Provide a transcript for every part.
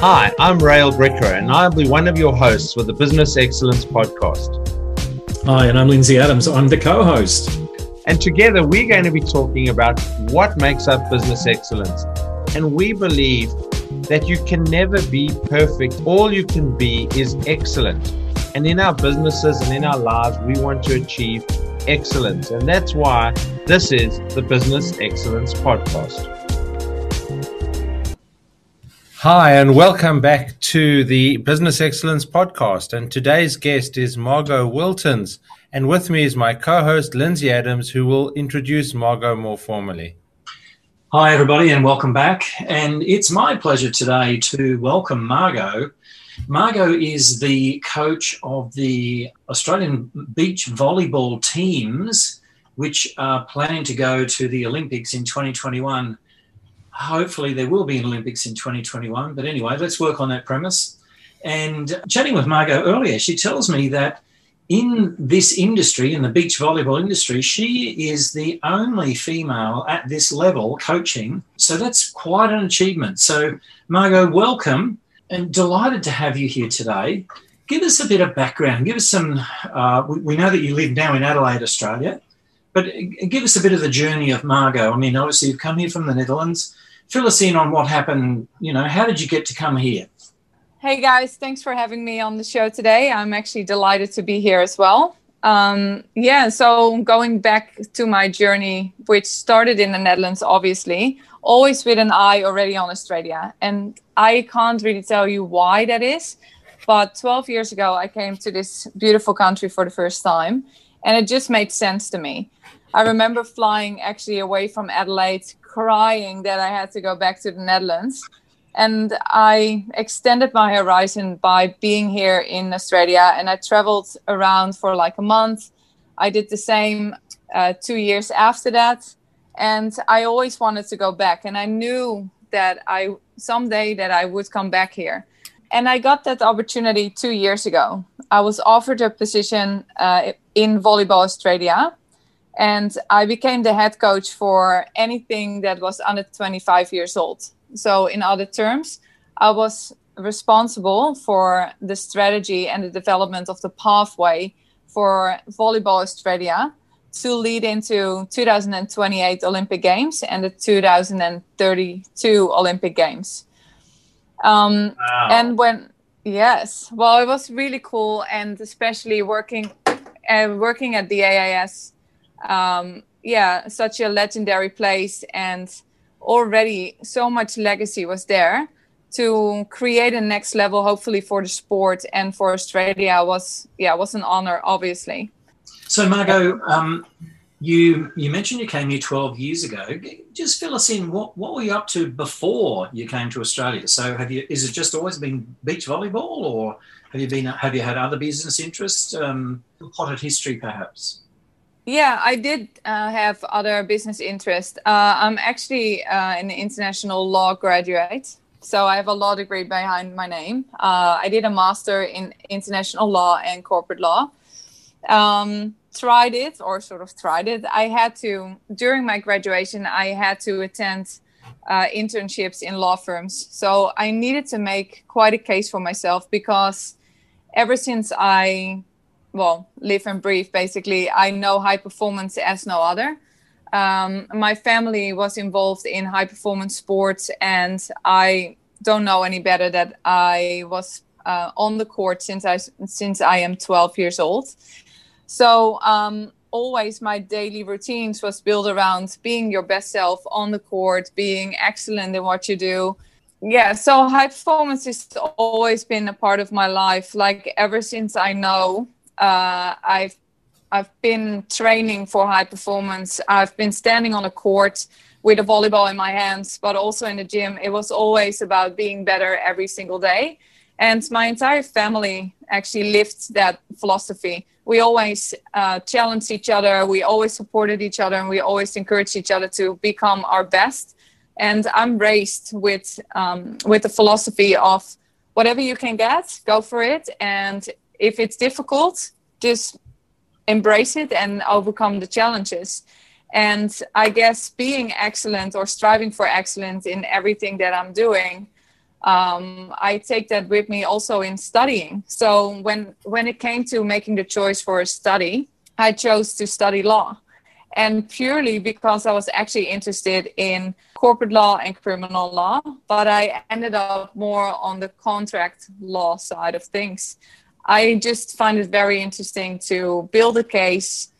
Hi, I'm Rael Bricker, and I'll be one of your hosts for the Business Excellence Podcast. Hi, and I'm Lindsay Adams. I'm the co host. And together we're going to be talking about what makes up business excellence. And we believe that you can never be perfect. All you can be is excellent. And in our businesses and in our lives, we want to achieve excellence. And that's why this is the Business Excellence Podcast. Hi, and welcome back to the Business Excellence Podcast. And today's guest is Margo Wiltens. And with me is my co host, Lindsay Adams, who will introduce Margo more formally. Hi, everybody, and welcome back. And it's my pleasure today to welcome Margo. Margo is the coach of the Australian beach volleyball teams, which are planning to go to the Olympics in 2021 hopefully there will be an Olympics in 2021. But anyway, let's work on that premise. And chatting with Margo earlier, she tells me that in this industry, in the beach volleyball industry, she is the only female at this level coaching. So that's quite an achievement. So, Margo, welcome and delighted to have you here today. Give us a bit of background. Give us some. Uh, we know that you live now in Adelaide, Australia, but give us a bit of the journey of Margo. I mean, obviously, you've come here from the Netherlands fill us in on what happened. You know, how did you get to come here? Hey guys, thanks for having me on the show today. I'm actually delighted to be here as well. Um, yeah, so going back to my journey, which started in the Netherlands, obviously, always with an eye already on Australia. And I can't really tell you why that is. But 12 years ago, I came to this beautiful country for the first time, and it just made sense to me. I remember flying actually away from Adelaide, crying that I had to go back to the Netherlands. And I extended my horizon by being here in Australia. And I traveled around for like a month. I did the same uh, two years after that. And I always wanted to go back. And I knew that I someday that I would come back here. And I got that opportunity two years ago. I was offered a position uh, in Volleyball Australia and I became the head coach for anything that was under 25 years old. So, in other terms, I was responsible for the strategy and the development of the pathway for Volleyball Australia to lead into 2028 Olympic Games and the 2032 Olympic Games. Um, wow. And when yes, well, it was really cool, and especially working uh, working at the AIS um, yeah, such a legendary place, and already so much legacy was there to create a next level, hopefully for the sport and for Australia was yeah was an honor, obviously. So Margo, um, you you mentioned you came here 12 years ago. Just fill us in. What what were you up to before you came to Australia? So have you is it just always been beach volleyball, or have you been have you had other business interests? Um, potted history, perhaps. Yeah, I did uh, have other business interests. Uh, I'm actually uh, an international law graduate, so I have a law degree behind my name. Uh, I did a master in international law and corporate law. Um, tried it, or sort of tried it. I had to during my graduation. I had to attend uh, internships in law firms, so I needed to make quite a case for myself because ever since I well live and breathe basically. I know high performance as no other. Um, my family was involved in high performance sports and i don't know any better that i was uh, on the court since i since i am 12 years old. So um, always my daily routines was built around being your best self on the court being excellent in what you do. Yeah so high performance has always been a part of my life. Like ever since i know uh, I've I've been training for high performance. I've been standing on a court with a volleyball in my hands, but also in the gym. It was always about being better every single day. And my entire family actually lived that philosophy. We always uh, challenged each other, we always supported each other, and we always encouraged each other to become our best. And I'm raised with um, with the philosophy of whatever you can get, go for it. And if it's difficult, just embrace it and overcome the challenges. And I guess being excellent or striving for excellence in everything that I'm doing um, I take that with me also in studying. So when when it came to making the choice for a study, I chose to study law, and purely because I was actually interested in corporate law and criminal law, but I ended up more on the contract law side of things. I just find it very interesting to build a case,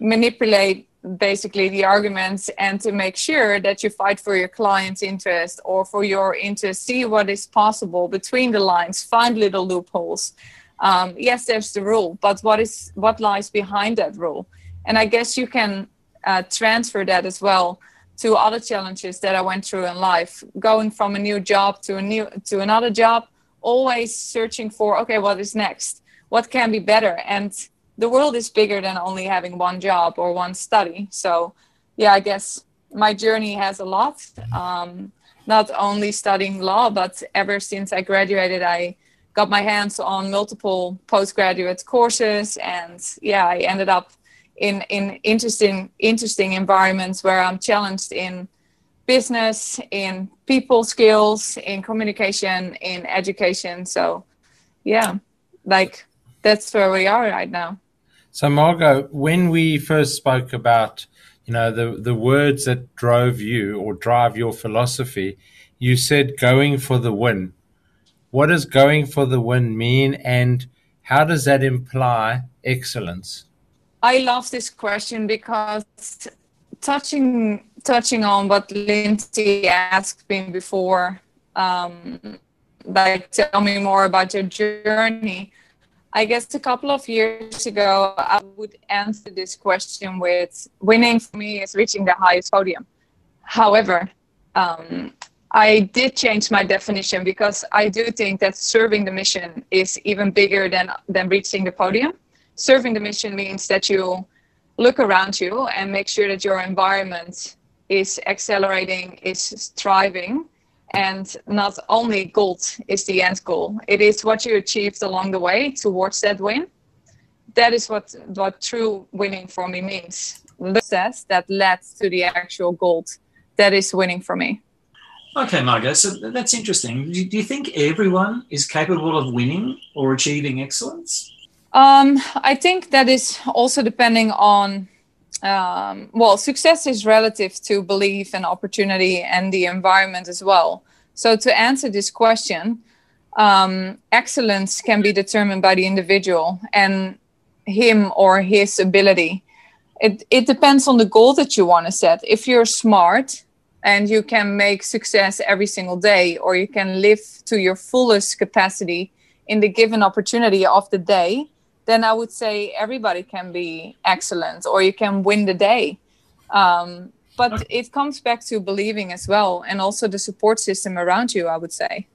manipulate basically the arguments and to make sure that you fight for your client's interest or for your interest see what is possible between the lines find little loopholes. Um, yes there's the rule but what is what lies behind that rule? And i guess you can uh, transfer that as well to other challenges that i went through in life going from a new job to a new to another job always searching for okay what is next what can be better and the world is bigger than only having one job or one study. So, yeah, I guess my journey has a lot. Um, not only studying law, but ever since I graduated, I got my hands on multiple postgraduate courses, and yeah, I ended up in in interesting interesting environments where I'm challenged in business, in people skills, in communication, in education. So, yeah, like that's where we are right now. So, Margo, when we first spoke about, you know, the, the words that drove you or drive your philosophy, you said going for the win. What does going for the win mean, and how does that imply excellence? I love this question because touching touching on what Lindsay asked me before, um, like tell me more about your journey. I guess a couple of years ago, I would answer this question with winning for me is reaching the highest podium. However, um, I did change my definition because I do think that serving the mission is even bigger than, than reaching the podium. Serving the mission means that you look around you and make sure that your environment is accelerating, is thriving, and not only gold is the end goal. It is what you achieved along the way towards that win. That is what what true winning for me means. Success that led to the actual gold that is winning for me. Okay margo so that's interesting. Do you think everyone is capable of winning or achieving excellence? Um, i think that is also depending on um, well, success is relative to belief and opportunity and the environment as well. So, to answer this question, um, excellence can be determined by the individual and him or his ability. It, it depends on the goal that you want to set. If you're smart and you can make success every single day, or you can live to your fullest capacity in the given opportunity of the day, then I would say everybody can be excellent or you can win the day. Um, but okay. it comes back to believing as well and also the support system around you, I would say.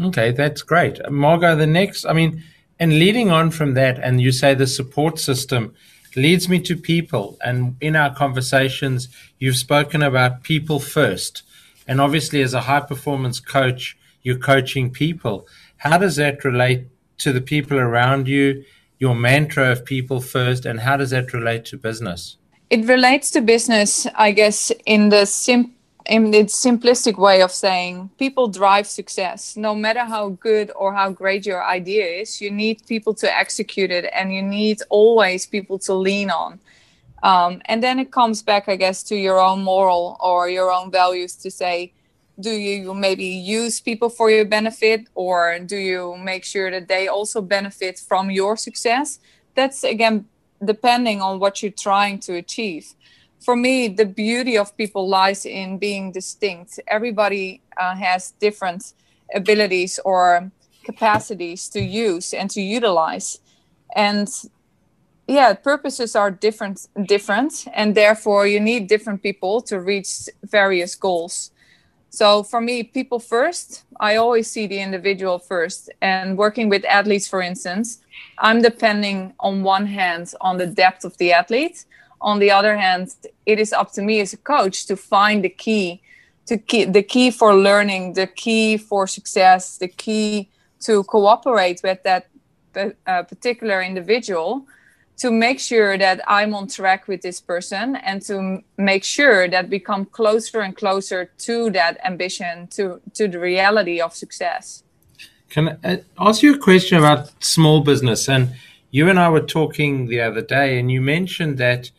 Okay, that's great. Margo, the next, I mean, and leading on from that, and you say the support system leads me to people. And in our conversations, you've spoken about people first. And obviously, as a high performance coach, you're coaching people. How does that relate to the people around you, your mantra of people first, and how does that relate to business? It relates to business, I guess, in the sim in the simplistic way of saying people drive success. No matter how good or how great your idea is, you need people to execute it, and you need always people to lean on. Um, and then it comes back, I guess, to your own moral or your own values to say, do you maybe use people for your benefit or do you make sure that they also benefit from your success? That's again depending on what you're trying to achieve. For me the beauty of people lies in being distinct. Everybody uh, has different abilities or capacities to use and to utilize. And yeah purposes are different different and therefore you need different people to reach various goals so for me, people first, I always see the individual first. And working with athletes, for instance, I'm depending on one hand on the depth of the athlete. On the other hand, it is up to me as a coach to find the key, to key, the key for learning, the key for success, the key to cooperate with that uh, particular individual to make sure that I'm on track with this person and to make sure that we come closer and closer to that ambition, to, to the reality of success. Can I uh, ask you a question about small business? And you and I were talking the other day, and you mentioned that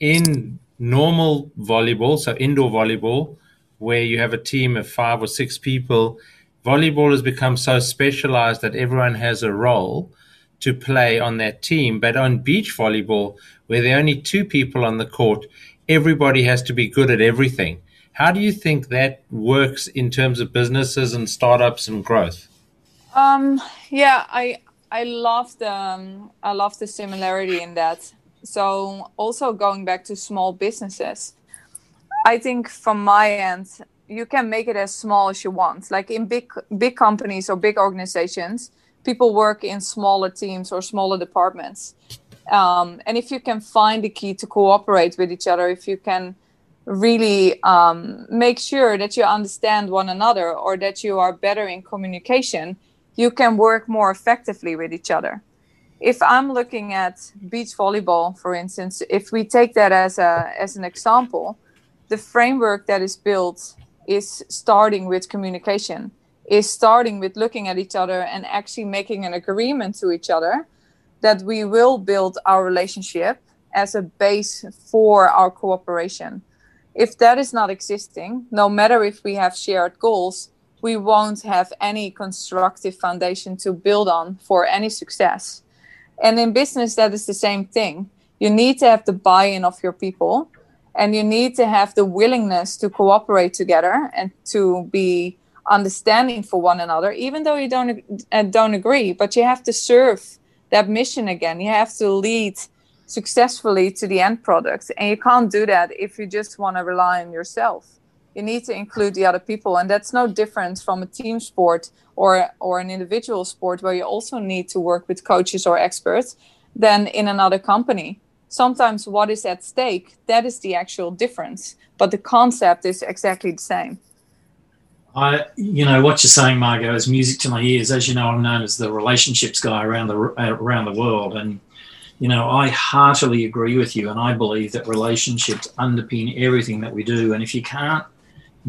in normal volleyball, so indoor volleyball, where you have a team of five or six people, volleyball has become so specialized that everyone has a role to play on that team. But on beach volleyball, where there are only two people on the court, everybody has to be good at everything. How do you think that works in terms of businesses and startups and growth? Um, yeah, I I love the um, I love the similarity in that. So also going back to small businesses, I think from my end, you can make it as small as you want. Like in big big companies or big organizations, people work in smaller teams or smaller departments. Um, and if you can find the key to cooperate with each other, if you can really um, make sure that you understand one another or that you are better in communication, you can work more effectively with each other. If I'm looking at beach volleyball, for instance, if we take that as a as an example, the framework that is built is starting with communication is starting with looking at each other and actually making an agreement to each other that we will build our relationship as a base for our cooperation. If that is not existing, no matter if we have shared goals, we won't have any constructive foundation to build on for any success. And in business, that is the same thing. You need to have the buy in of your people and you need to have the willingness to cooperate together and to be understanding for one another, even though you don't uh, don't agree. But you have to serve that mission again. You have to lead successfully to the end product, and you can't do that if you just want to rely on yourself. You need to include the other people, and that's no different from a team sport or or an individual sport where you also need to work with coaches or experts than in another company. Sometimes what is at stake that is the actual difference, but the concept is exactly the same. I, you know, what you're saying, Margo, is music to my ears. As you know, I'm known as the relationships guy around the around the world, and you know, I heartily agree with you, and I believe that relationships underpin everything that we do. And if you can't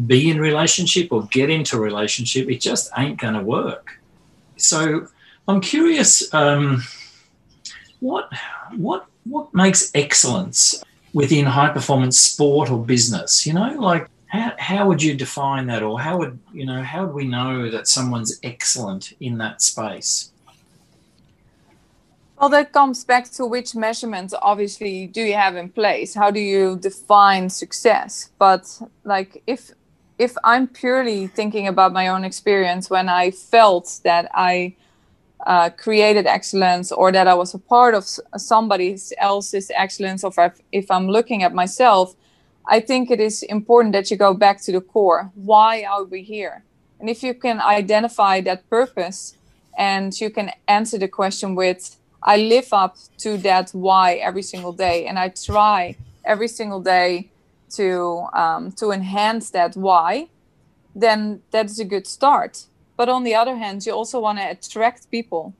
be in relationship or get into relationship, it just ain't going to work. So, I'm curious, um, what what what makes excellence within high performance sport or business? You know, like how, how would you define that or how would you know how would we know that someone's excellent in that space? Well that comes back to which measurements obviously do you have in place? How do you define success? But like if if i'm purely thinking about my own experience when i felt that i uh, created excellence or that i was a part of somebody else's excellence or if, if i'm looking at myself I think it is important that you go back to the core. Why are we here? And if you can identify that purpose and you can answer the question with, I live up to that why every single day, and I try every single day to um, to enhance that why, then that is a good start. But on the other hand, you also want to attract people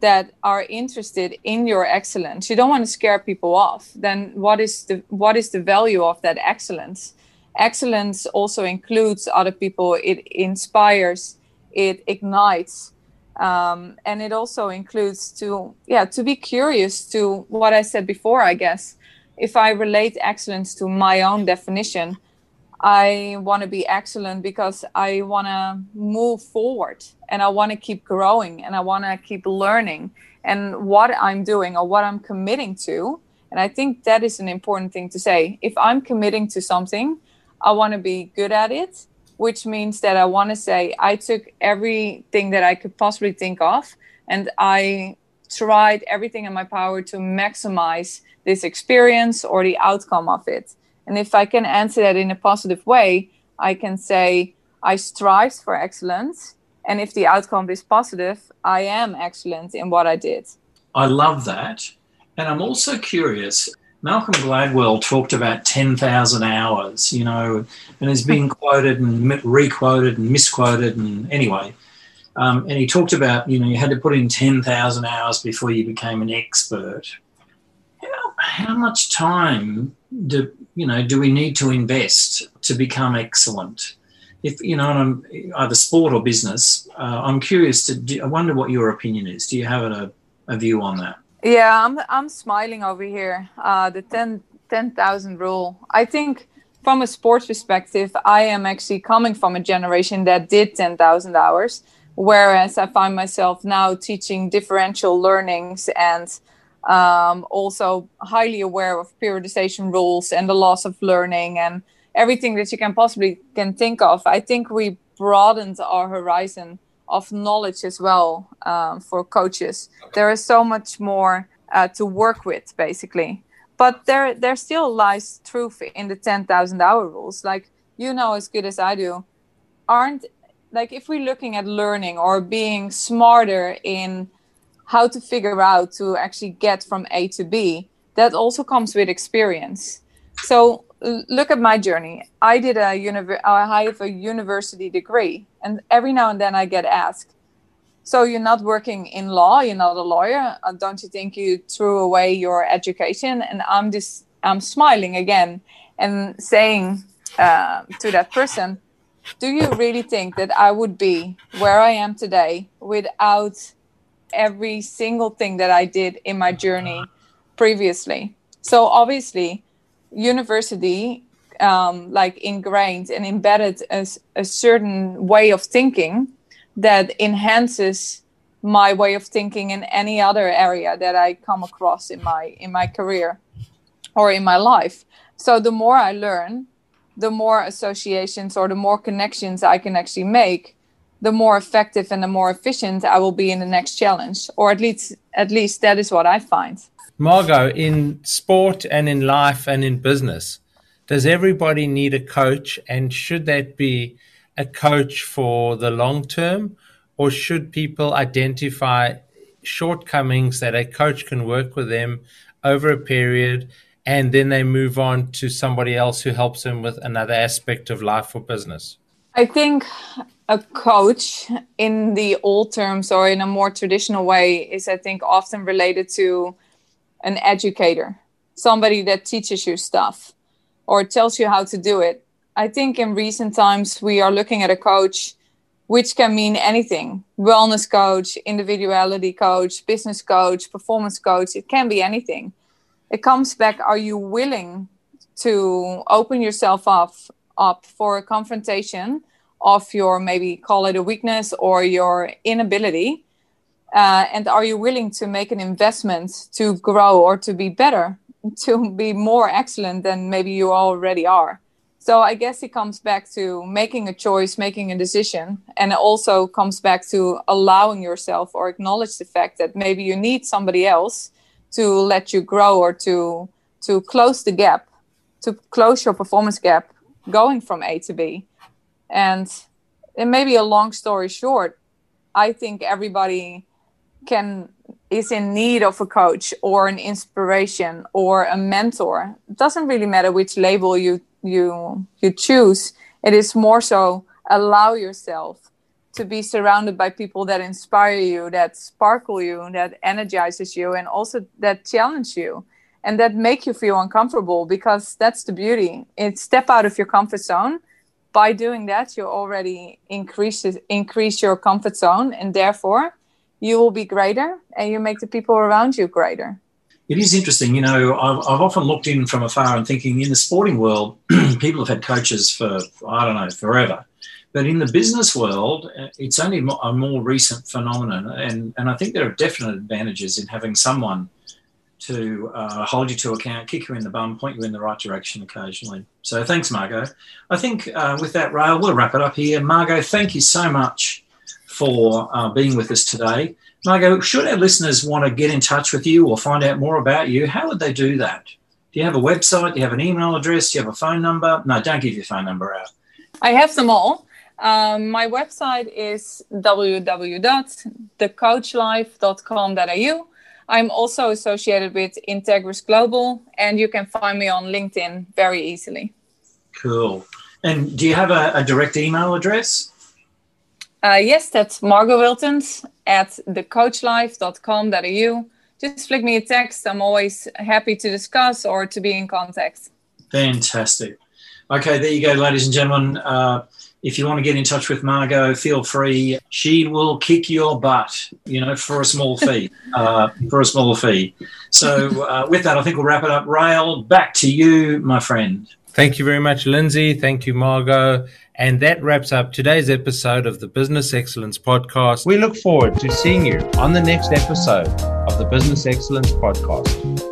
that are interested in your excellence. You don't want to scare people off. Then what is the what is the value of that excellence? Excellence also includes other people. It inspires it ignites um, and it also includes to yeah to be curious to what i said before i guess. If i relate excellence to my own definition I want to be excellent because I want to move forward and I want to keep growing and I want to keep learning and what I'm doing or what I'm committing to. And I think that is an important thing to say. If I'm committing to something, I want to be good at it, which means that I want to say I took everything that I could possibly think of and I tried everything in my power to maximize this experience or the outcome of it. And if I can answer that in a positive way, I can say, I strive for excellence. And if the outcome is positive, I am excellent in what I did. I love that. And I'm also curious. Malcolm Gladwell talked about 10,000 hours, you know, and has been quoted and requoted and misquoted. And anyway, um, and he talked about, you know, you had to put in 10,000 hours before you became an expert. how much time do you know do we need to invest to become excellent? If you know, I'm either sport or business, uh, I'm curious to. Do, I wonder what your opinion is. Do you have a, a view on that? Yeah, I'm I'm smiling over here. Uh, the 10 10,000 rule. I think from a sports perspective, I am actually coming from a generation that did 10,000 hours, whereas I find myself now teaching differential learnings and um, also highly aware of periodization rules and the loss of learning and everything that you can possibly can think of. I think we broadened our horizon of knowledge as well um, for coaches. There is so much more uh, to work with, basically but there there still lies truth in the 10,000 hour rules like you know as good as I do aren't like if we're looking at learning or being smarter in how to figure out to actually get from A to B that also comes with experience. So look at my journey. I did a univer- I have a university degree and every now and then I get asked so you're not working in law? You're not a lawyer? Uh, don't you think you threw away your education? And i'm just i'm smiling again and saying uh, to that person do you really think that i would be where i am today without every single thing that i did in my journey previously so obviously university um, like ingrained and embedded a, a certain way of thinking that enhances my way of thinking in any other area that I come across in my in my career or in my life. So the more I learn, the more associations or the more connections I can actually make, the more effective and the more efficient I will be in the next challenge. Or at least at least that is what I find. Margo, in sport and in life and in business, does everybody need a coach and should that be a coach for the long term, or should people identify shortcomings that a coach can work with them over a period and then they move on to somebody else who helps them with another aspect of life or business? I think a coach in the old terms or in a more traditional way is I think often related to an educator, somebody that teaches you stuff or tells you how to do it. I think in recent times we are looking at a coach which can mean anything wellness coach, individuality coach, business coach, performance coach. It can be anything. It comes back are you willing to open yourself up, up for a confrontation of your maybe call it a weakness or your inability? Uh, and are you willing to make an investment to grow or to be better, to be more excellent than maybe you already are? So I guess it comes back to making a choice, making a decision, and it also comes back to allowing yourself or acknowledge the fact that maybe you need somebody else to let you grow or to to close the gap, to close your performance gap going from A to B. And it may be a long story short, I think everybody can is in need of a coach or an inspiration or a mentor. It doesn't really matter which label you you you choose it is more so allow yourself to be surrounded by people that inspire you that sparkle you that energizes you and also that challenge you and that make you feel uncomfortable because that's the beauty it's step out of your comfort zone by doing that you already increase increase your comfort zone and therefore you will be greater and you make the people around you greater it is interesting. You know, I've, I've, often looked in from afar and thinking in the sporting world, people have had coaches for, I don't know, forever. But in the business world, uh, it's only a more recent phenomenon. And, and I think there are definite advantages in having someone to uh, hold you to account, kick you in the bum, point you in the right direction occasionally. So thanks, Margo. I think uh, with that Rael, we'll wrap it up here. Margo, thank you so much for uh, being with us today. Margo, should our listeners want to get in touch with you or find out more about you, how would they do that? Do you have a website? Do you have an email address? Do you have a phone number? No, don't give your phone number out. I have them all. Um, my website is www.thecoachlife.com.au. I'm also associated with Integris Global, and you can find me on LinkedIn very easily. Cool. And do you have a, a direct email address? Uh, yes, that's Margo Wiltens at thecoachlife.com.au. just flick me a text. I'm always happy to discuss or to be in contact. Fantastic. Okay, there you go, ladies and gentlemen. Uh, if you want to get in touch with Margo, feel free. She will kick your butt, you know, for a small fee. uh, for a small fee. So, uh, with that, I think we'll wrap it up. Rael, back to you, my friend. Thank you very much, Lindsay. Thank you, Margo. And that wraps up today's episode of the Business Excellence Podcast. We look forward to seeing you on the next episode of the Business Excellence Podcast.